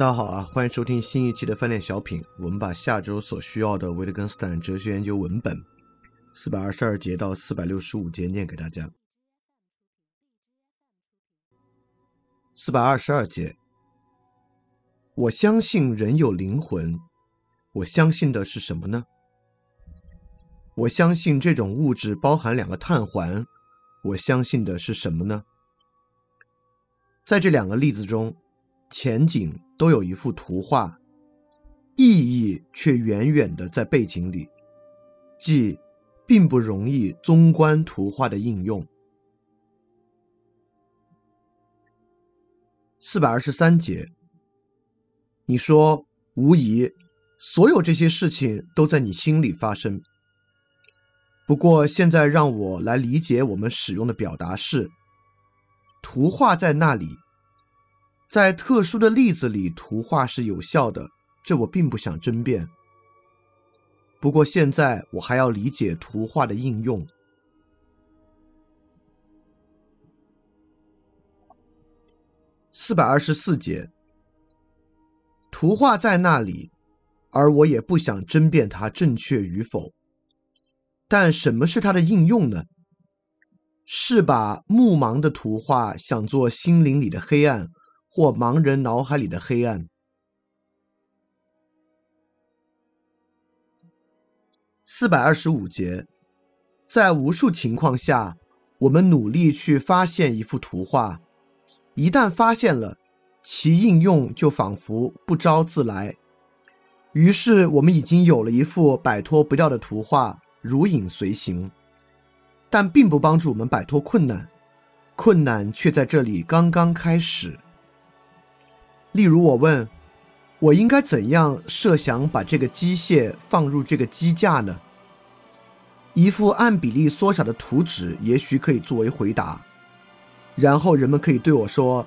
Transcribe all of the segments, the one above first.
大家好啊，欢迎收听新一期的饭店小品。我们把下周所需要的维特根斯坦哲学研究文本四百二十二节到四百六十五节念给大家。四百二十二节，我相信人有灵魂。我相信的是什么呢？我相信这种物质包含两个碳环。我相信的是什么呢？在这两个例子中。前景都有一幅图画，意义却远远的在背景里，即并不容易综观图画的应用。四百二十三节，你说无疑，所有这些事情都在你心里发生。不过现在让我来理解我们使用的表达式，图画在那里。在特殊的例子里，图画是有效的，这我并不想争辩。不过现在我还要理解图画的应用。四百二十四节，图画在那里，而我也不想争辩它正确与否。但什么是它的应用呢？是把目盲的图画想做心灵里的黑暗。或盲人脑海里的黑暗。四百二十五节，在无数情况下，我们努力去发现一幅图画，一旦发现了，其应用就仿佛不招自来。于是，我们已经有了一幅摆脱不掉的图画，如影随形，但并不帮助我们摆脱困难，困难却在这里刚刚开始。例如，我问，我应该怎样设想把这个机械放入这个机架呢？一幅按比例缩小的图纸也许可以作为回答。然后人们可以对我说：“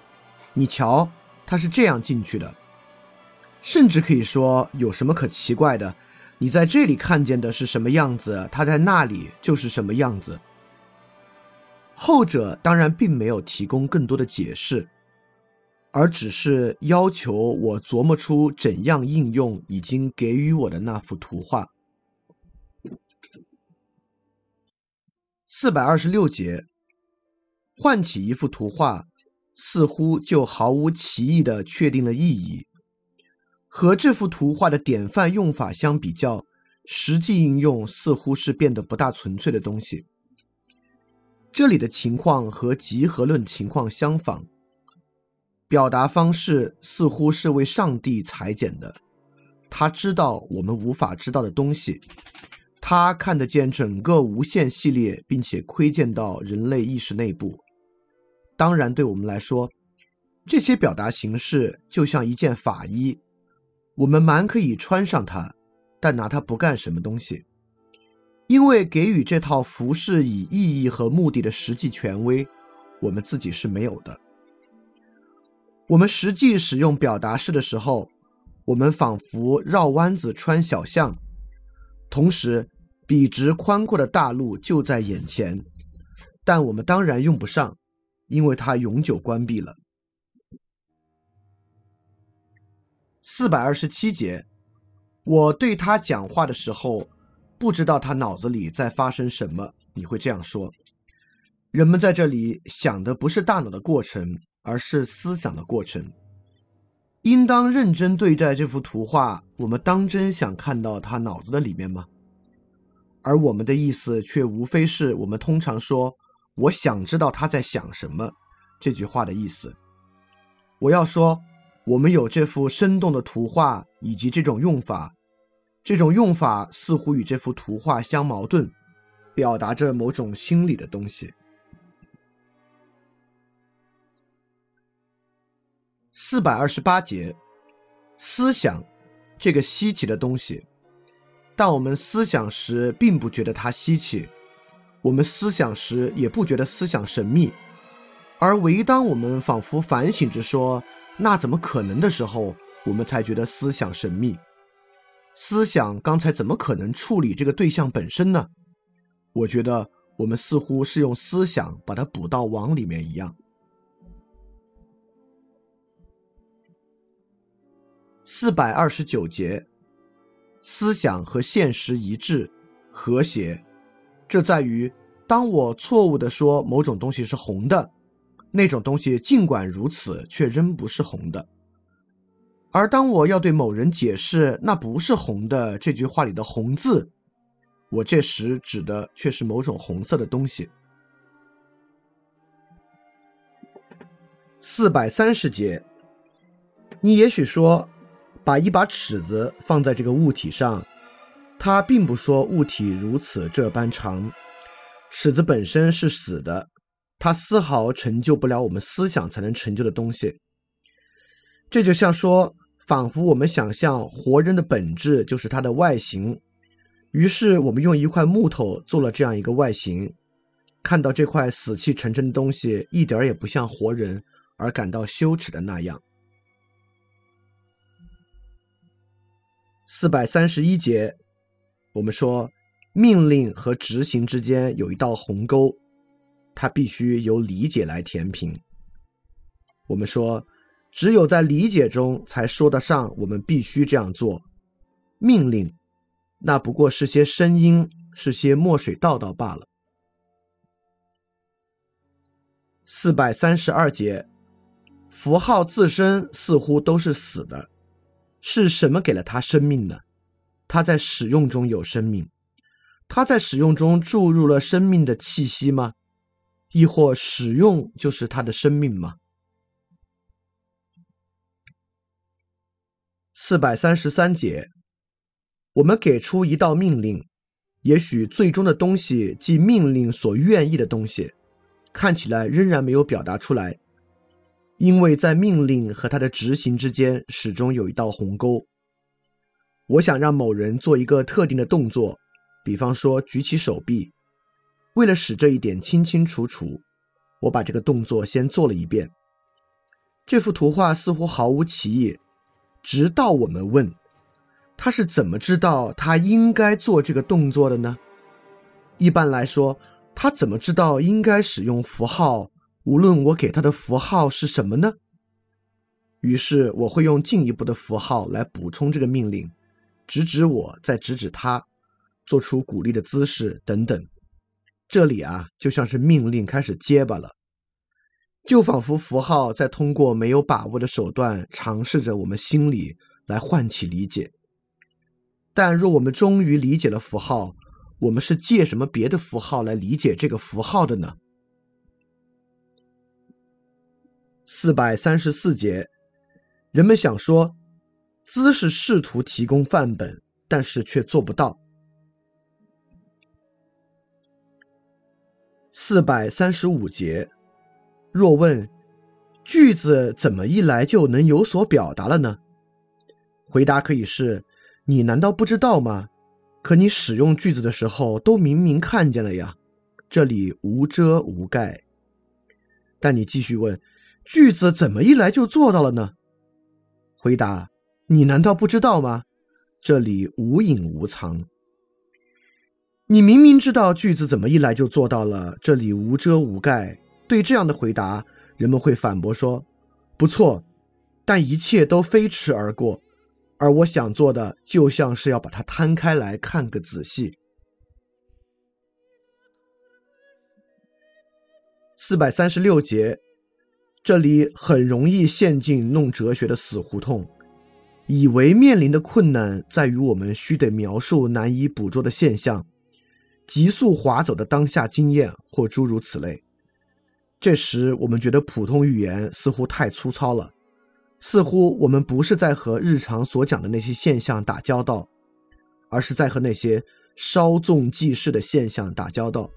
你瞧，它是这样进去的。”甚至可以说：“有什么可奇怪的？你在这里看见的是什么样子，它在那里就是什么样子。”后者当然并没有提供更多的解释。而只是要求我琢磨出怎样应用已经给予我的那幅图画。四百二十六节，唤起一幅图画，似乎就毫无歧义的确定了意义。和这幅图画的典范用法相比较，实际应用似乎是变得不大纯粹的东西。这里的情况和集合论情况相仿。表达方式似乎是为上帝裁剪的，他知道我们无法知道的东西，他看得见整个无限系列，并且窥见到人类意识内部。当然，对我们来说，这些表达形式就像一件法衣，我们蛮可以穿上它，但拿它不干什么东西，因为给予这套服饰以意义和目的的实际权威，我们自己是没有的。我们实际使用表达式的时候，我们仿佛绕弯子穿小巷，同时笔直宽阔的大路就在眼前，但我们当然用不上，因为它永久关闭了。四百二十七节，我对他讲话的时候，不知道他脑子里在发生什么。你会这样说：人们在这里想的不是大脑的过程。而是思想的过程，应当认真对待这幅图画。我们当真想看到他脑子的里面吗？而我们的意思却无非是我们通常说“我想知道他在想什么”这句话的意思。我要说，我们有这幅生动的图画以及这种用法，这种用法似乎与这幅图画相矛盾，表达着某种心理的东西。四百二十八节，思想这个稀奇的东西，但我们思想时并不觉得它稀奇，我们思想时也不觉得思想神秘，而唯当我们仿佛反省着说“那怎么可能”的时候，我们才觉得思想神秘。思想刚才怎么可能处理这个对象本身呢？我觉得我们似乎是用思想把它补到网里面一样。四百二十九节，思想和现实一致、和谐，这在于当我错误的说某种东西是红的，那种东西尽管如此，却仍不是红的；而当我要对某人解释那不是红的这句话里的“红”字，我这时指的却是某种红色的东西。四百三十节，你也许说。把一把尺子放在这个物体上，它并不说物体如此这般长。尺子本身是死的，它丝毫成就不了我们思想才能成就的东西。这就像说，仿佛我们想象活人的本质就是它的外形，于是我们用一块木头做了这样一个外形，看到这块死气沉沉的东西一点也不像活人，而感到羞耻的那样。四百三十一节，我们说命令和执行之间有一道鸿沟，它必须由理解来填平。我们说，只有在理解中才说得上我们必须这样做。命令，那不过是些声音，是些墨水道道罢了。四百三十二节，符号自身似乎都是死的。是什么给了它生命呢？它在使用中有生命，它在使用中注入了生命的气息吗？亦或使用就是它的生命吗？四百三十三节，我们给出一道命令，也许最终的东西即命令所愿意的东西，看起来仍然没有表达出来。因为在命令和他的执行之间始终有一道鸿沟。我想让某人做一个特定的动作，比方说举起手臂。为了使这一点清清楚楚，我把这个动作先做了一遍。这幅图画似乎毫无歧义，直到我们问他是怎么知道他应该做这个动作的呢？一般来说，他怎么知道应该使用符号？无论我给他的符号是什么呢？于是我会用进一步的符号来补充这个命令，指指我，再指指他，做出鼓励的姿势等等。这里啊，就像是命令开始结巴了，就仿佛符号在通过没有把握的手段尝试着我们心里来唤起理解。但若我们终于理解了符号，我们是借什么别的符号来理解这个符号的呢？四百三十四节，人们想说，姿是试图提供范本，但是却做不到。四百三十五节，若问句子怎么一来就能有所表达了呢？回答可以是：你难道不知道吗？可你使用句子的时候都明明看见了呀，这里无遮无盖。但你继续问。句子怎么一来就做到了呢？回答：你难道不知道吗？这里无隐无藏。你明明知道句子怎么一来就做到了，这里无遮无盖。对这样的回答，人们会反驳说：不错，但一切都飞驰而过，而我想做的就像是要把它摊开来看个仔细。四百三十六节。这里很容易陷进弄哲学的死胡同，以为面临的困难在于我们需得描述难以捕捉的现象，急速划走的当下经验或诸如此类。这时我们觉得普通语言似乎太粗糙了，似乎我们不是在和日常所讲的那些现象打交道，而是在和那些稍纵即逝的现象打交道。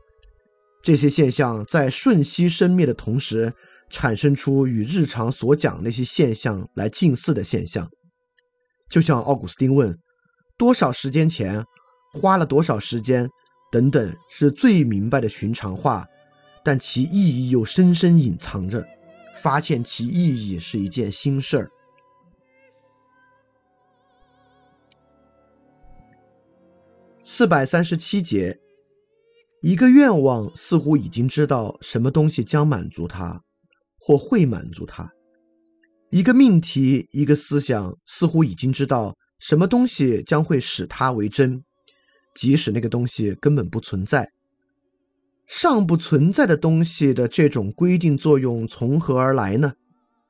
这些现象在瞬息生灭的同时。产生出与日常所讲那些现象来近似的现象，就像奥古斯丁问：多少时间前，花了多少时间，等等，是最明白的寻常话，但其意义又深深隐藏着，发现其意义是一件新事儿。四百三十七节，一个愿望似乎已经知道什么东西将满足他。或会满足他，一个命题，一个思想，似乎已经知道什么东西将会使它为真，即使那个东西根本不存在。尚不存在的东西的这种规定作用从何而来呢？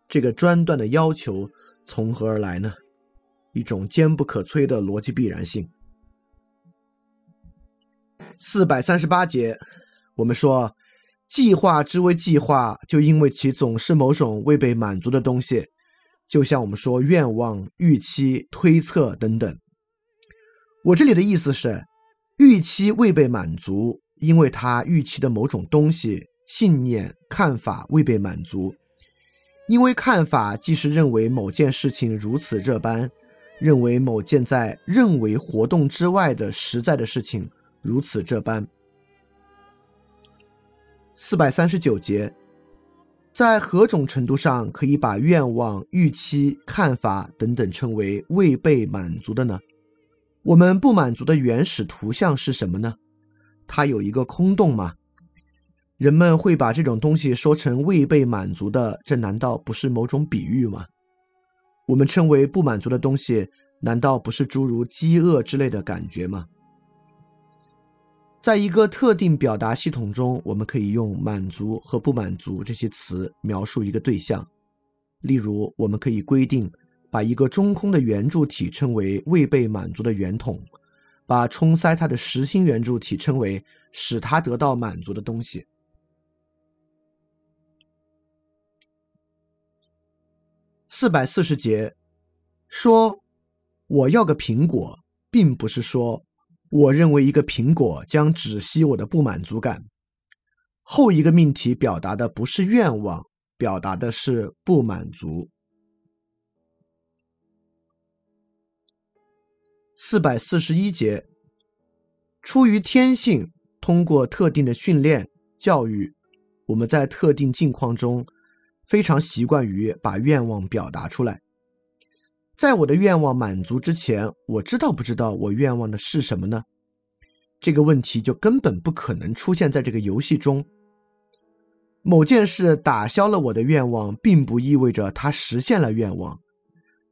这个专断的要求从何而来呢？一种坚不可摧的逻辑必然性。四百三十八节，我们说，计划之为计划，就因为其总是某种未被满足的东西，就像我们说愿望、预期、推测等等。我这里的意思是，预期未被满足。因为他预期的某种东西、信念、看法未被满足，因为看法既是认为某件事情如此这般，认为某件在认为活动之外的实在的事情如此这般。四百三十九节，在何种程度上可以把愿望、预期、看法等等称为未被满足的呢？我们不满足的原始图像是什么呢？它有一个空洞吗？人们会把这种东西说成未被满足的，这难道不是某种比喻吗？我们称为不满足的东西，难道不是诸如饥饿之类的感觉吗？在一个特定表达系统中，我们可以用满足和不满足这些词描述一个对象。例如，我们可以规定把一个中空的圆柱体称为未被满足的圆筒。把冲塞它的实心圆柱体称为使它得到满足的东西。四百四十节说：“我要个苹果，并不是说我认为一个苹果将止息我的不满足感。”后一个命题表达的不是愿望，表达的是不满足。四百四十一节，出于天性，通过特定的训练教育，我们在特定境况中非常习惯于把愿望表达出来。在我的愿望满足之前，我知道不知道我愿望的是什么呢？这个问题就根本不可能出现在这个游戏中。某件事打消了我的愿望，并不意味着它实现了愿望。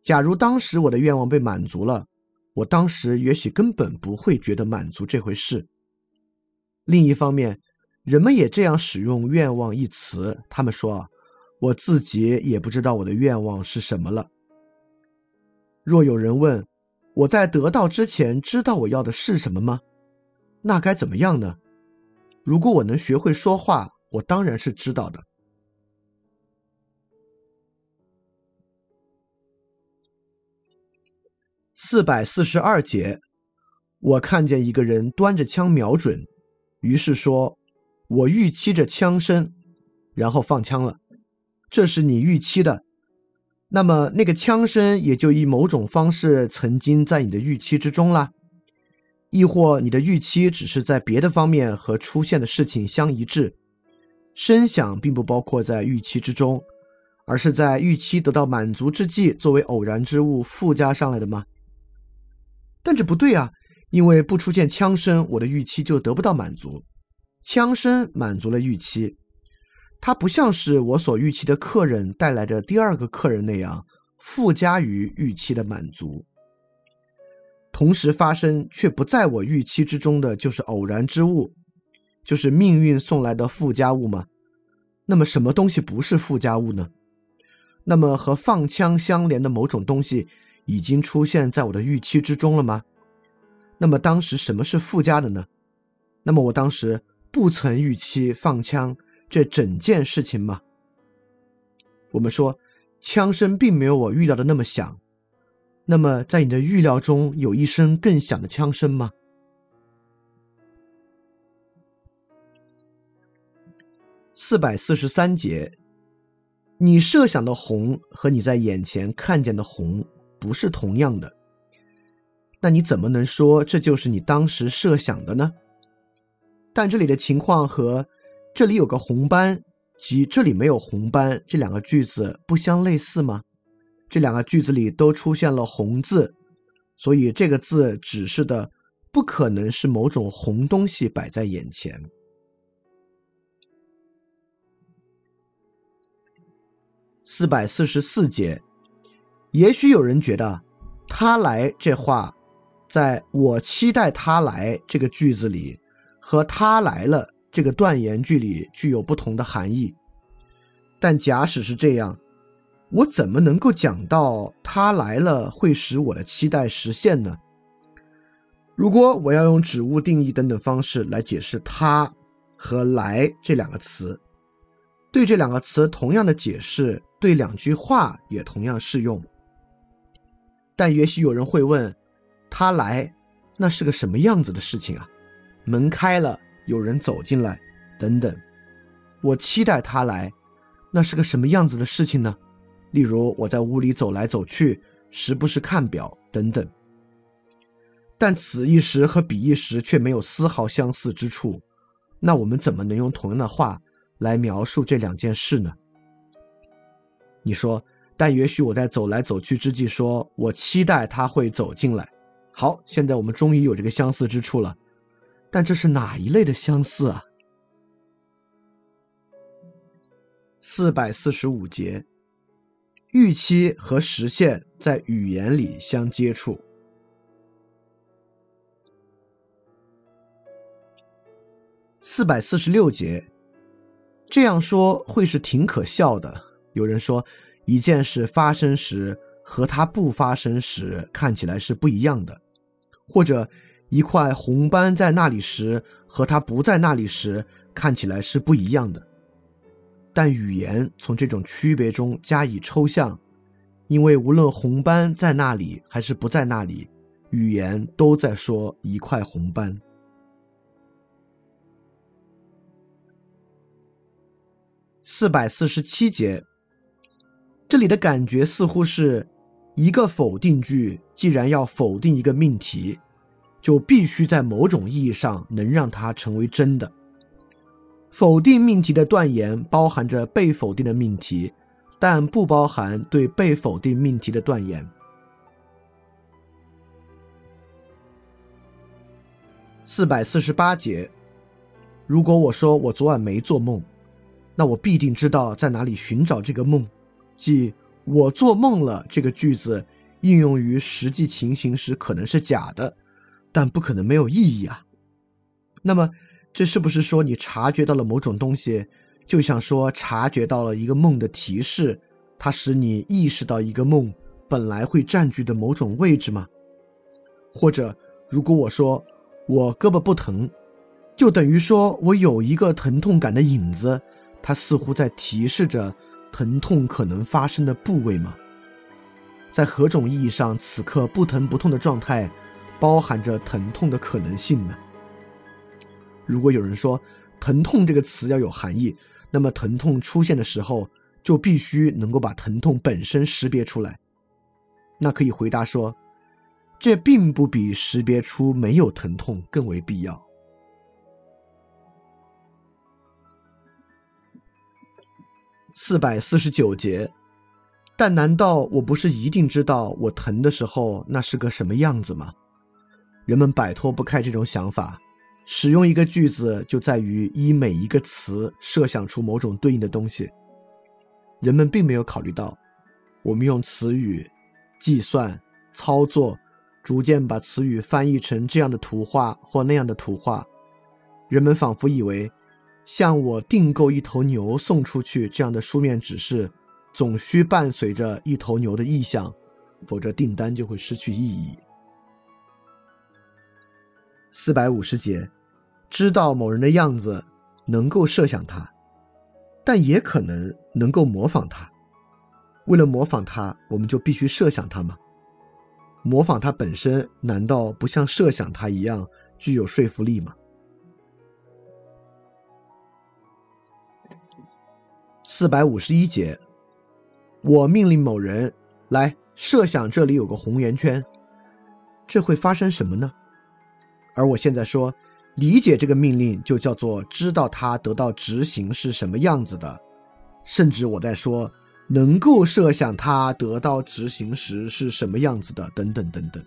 假如当时我的愿望被满足了。我当时也许根本不会觉得满足这回事。另一方面，人们也这样使用“愿望”一词。他们说：“我自己也不知道我的愿望是什么了。”若有人问：“我在得到之前知道我要的是什么吗？”那该怎么样呢？如果我能学会说话，我当然是知道的。四百四十二节，我看见一个人端着枪瞄准，于是说：“我预期着枪声，然后放枪了。”这是你预期的，那么那个枪声也就以某种方式曾经在你的预期之中啦。亦或你的预期只是在别的方面和出现的事情相一致，声响并不包括在预期之中，而是在预期得到满足之际作为偶然之物附加上来的吗？但这不对啊，因为不出现枪声，我的预期就得不到满足。枪声满足了预期，它不像是我所预期的客人带来的第二个客人那样附加于预期的满足。同时发生却不在我预期之中的，就是偶然之物，就是命运送来的附加物吗？那么什么东西不是附加物呢？那么和放枪相连的某种东西。已经出现在我的预期之中了吗？那么当时什么是附加的呢？那么我当时不曾预期放枪这整件事情吗？我们说枪声并没有我预料的那么响。那么在你的预料中有一声更响的枪声吗？四百四十三节，你设想的红和你在眼前看见的红。不是同样的，那你怎么能说这就是你当时设想的呢？但这里的情况和“这里有个红斑”及“这里没有红斑”这两个句子不相类似吗？这两个句子里都出现了“红”字，所以这个字指示的不可能是某种红东西摆在眼前。四百四十四节，也许有人觉得“他来”这话，在我期待他来这个句子里，和他来了这个断言句里具有不同的含义。但假使是这样，我怎么能够讲到他来了会使我的期待实现呢？如果我要用指物定义等等方式来解释“他”和“来”这两个词，对这两个词同样的解释，对两句话也同样适用。但也许有人会问：“他来，那是个什么样子的事情啊？门开了，有人走进来，等等。我期待他来，那是个什么样子的事情呢？例如我在屋里走来走去，时不时看表，等等。”但此一时和彼一时却没有丝毫相似之处，那我们怎么能用同样的话来描述这两件事呢？你说，但也许我在走来走去之际，说我期待他会走进来。好，现在我们终于有这个相似之处了，但这是哪一类的相似啊？四百四十五节，预期和实现在语言里相接触。四百四十六节，这样说会是挺可笑的。有人说，一件事发生时和它不发生时看起来是不一样的，或者一块红斑在那里时和它不在那里时看起来是不一样的。但语言从这种区别中加以抽象，因为无论红斑在那里还是不在那里，语言都在说一块红斑。四百四十七节，这里的感觉似乎是一个否定句，既然要否定一个命题，就必须在某种意义上能让它成为真的。否定命题的断言包含着被否定的命题，但不包含对被否定命题的断言。四百四十八节，如果我说我昨晚没做梦。那我必定知道在哪里寻找这个梦，即我做梦了。这个句子应用于实际情形时可能是假的，但不可能没有意义啊。那么，这是不是说你察觉到了某种东西，就像说察觉到了一个梦的提示，它使你意识到一个梦本来会占据的某种位置吗？或者，如果我说我胳膊不疼，就等于说我有一个疼痛感的影子？它似乎在提示着疼痛可能发生的部位吗？在何种意义上，此刻不疼不痛的状态包含着疼痛的可能性呢？如果有人说“疼痛”这个词要有含义，那么疼痛出现的时候就必须能够把疼痛本身识别出来。那可以回答说，这并不比识别出没有疼痛更为必要。四百四十九节，但难道我不是一定知道我疼的时候那是个什么样子吗？人们摆脱不开这种想法，使用一个句子就在于依每一个词设想出某种对应的东西。人们并没有考虑到，我们用词语计算、操作，逐渐把词语翻译成这样的图画或那样的图画。人们仿佛以为。向我订购一头牛送出去这样的书面指示，总需伴随着一头牛的意向，否则订单就会失去意义。四百五十节，知道某人的样子，能够设想他，但也可能能够模仿他。为了模仿他，我们就必须设想他吗？模仿他本身，难道不像设想他一样具有说服力吗？四百五十一节，我命令某人来设想这里有个红圆圈，这会发生什么呢？而我现在说，理解这个命令就叫做知道它得到执行是什么样子的，甚至我在说能够设想它得到执行时是什么样子的，等等等等。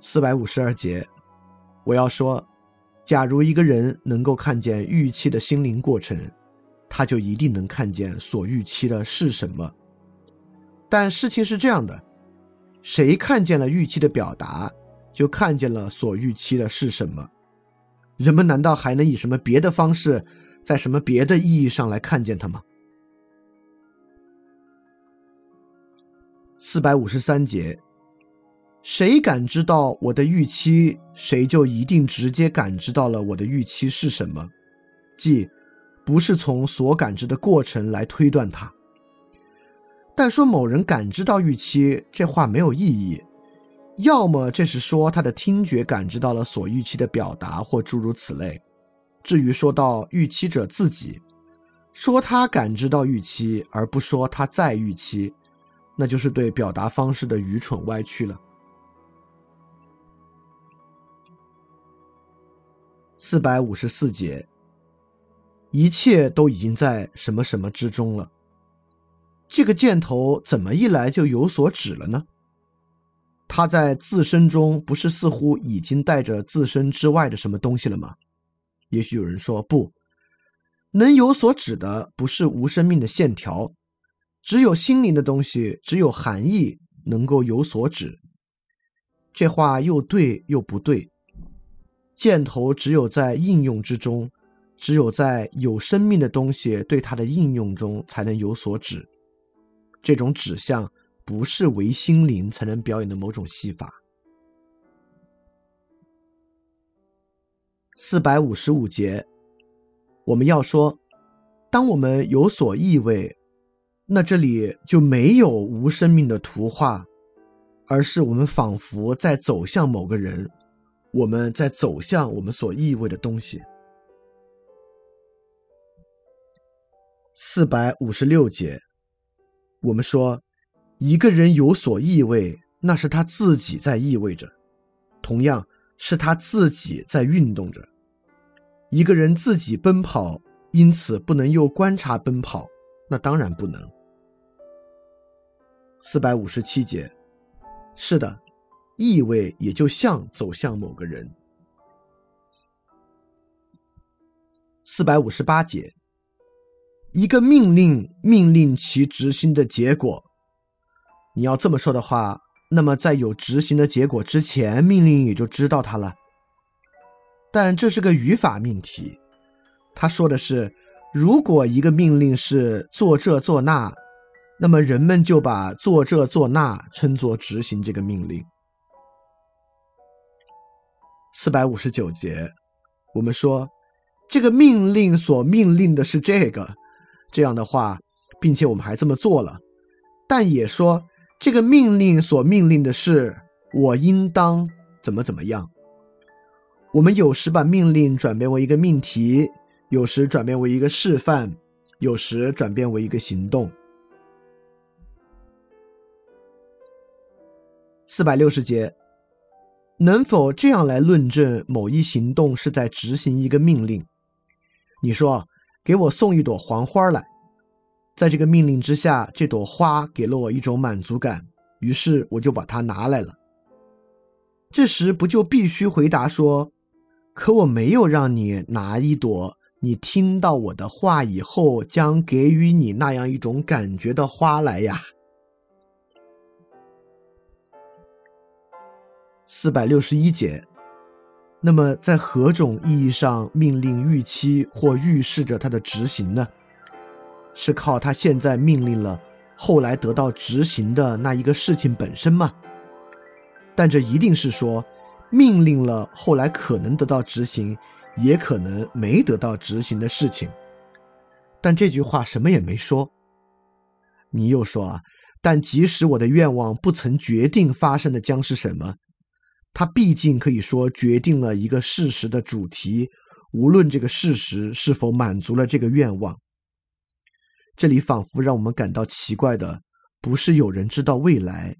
四百五十二节，我要说。假如一个人能够看见预期的心灵过程，他就一定能看见所预期的是什么。但事情是这样的，谁看见了预期的表达，就看见了所预期的是什么。人们难道还能以什么别的方式，在什么别的意义上来看见它吗？四百五十三节，谁感知到我的预期，谁就一定直接感知到了我的预期是什么，即不是从所感知的过程来推断它。但说某人感知到预期，这话没有意义。要么这是说他的听觉感知到了所预期的表达，或诸如此类。至于说到预期者自己，说他感知到预期，而不说他在预期，那就是对表达方式的愚蠢歪曲了。四百五十四节，一切都已经在什么什么之中了。这个箭头怎么一来就有所指了呢？他在自身中不是似乎已经带着自身之外的什么东西了吗？也许有人说不能有所指的不是无生命的线条，只有心灵的东西，只有含义能够有所指。这话又对又不对。箭头只有在应用之中，只有在有生命的东西对它的应用中才能有所指。这种指向。不是唯心灵才能表演的某种戏法。四百五十五节，我们要说，当我们有所意味，那这里就没有无生命的图画，而是我们仿佛在走向某个人，我们在走向我们所意味的东西。四百五十六节，我们说。一个人有所意味，那是他自己在意味着，同样是他自己在运动着。一个人自己奔跑，因此不能又观察奔跑，那当然不能。四百五十七节，是的，意味也就像走向某个人。四百五十八节，一个命令命令其执行的结果。你要这么说的话，那么在有执行的结果之前，命令也就知道它了。但这是个语法命题，他说的是，如果一个命令是做这做那，那么人们就把做这做那称作执行这个命令。四百五十九节，我们说这个命令所命令的是这个，这样的话，并且我们还这么做了，但也说。这个命令所命令的是我应当怎么怎么样。我们有时把命令转变为一个命题，有时转变为一个示范，有时转变为一个行动。四百六十节，能否这样来论证某一行动是在执行一个命令？你说，给我送一朵黄花来。在这个命令之下，这朵花给了我一种满足感，于是我就把它拿来了。这时不就必须回答说：“可我没有让你拿一朵你听到我的话以后将给予你那样一种感觉的花来呀？”四百六十一节，那么在何种意义上命令预期或预示着它的执行呢？是靠他现在命令了，后来得到执行的那一个事情本身吗？但这一定是说，命令了后来可能得到执行，也可能没得到执行的事情。但这句话什么也没说。你又说啊，但即使我的愿望不曾决定发生的将是什么，它毕竟可以说决定了一个事实的主题，无论这个事实是否满足了这个愿望。这里仿佛让我们感到奇怪的，不是有人知道未来，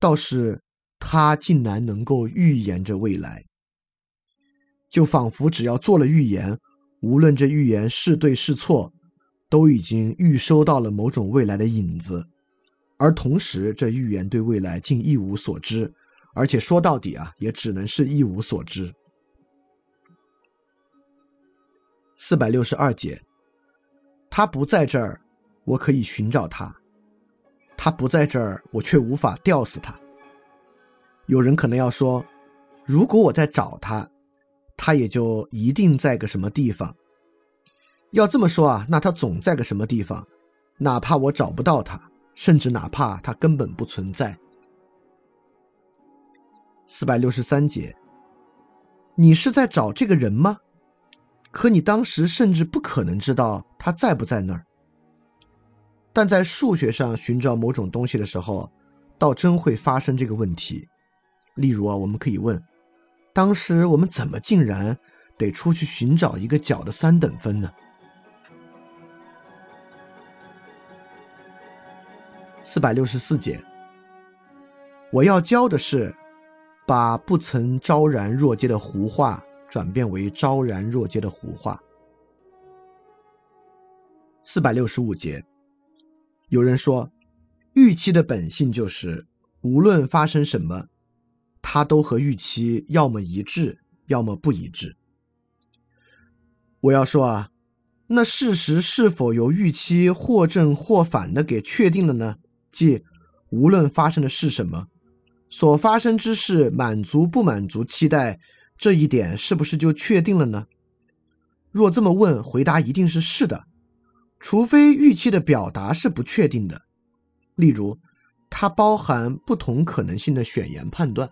倒是他竟然能够预言着未来。就仿佛只要做了预言，无论这预言是对是错，都已经预收到了某种未来的影子，而同时这预言对未来竟一无所知，而且说到底啊，也只能是一无所知。四百六十二节。他不在这儿，我可以寻找他；他不在这儿，我却无法吊死他。有人可能要说，如果我在找他，他也就一定在个什么地方。要这么说啊，那他总在个什么地方，哪怕我找不到他，甚至哪怕他根本不存在。四百六十三节，你是在找这个人吗？可你当时甚至不可能知道他在不在那儿。但在数学上寻找某种东西的时候，倒真会发生这个问题。例如啊，我们可以问：当时我们怎么竟然得出去寻找一个角的三等分呢？四百六十四节，我要教的是，把不曾昭然若揭的胡话转变为昭然若揭的胡话。四百六十五节，有人说，预期的本性就是无论发生什么，它都和预期要么一致，要么不一致。我要说啊，那事实是否由预期或正或反的给确定了呢？即，无论发生的是什么，所发生之事满足不满足期待，这一点是不是就确定了呢？若这么问，回答一定是是的，除非预期的表达是不确定的，例如，它包含不同可能性的选言判断。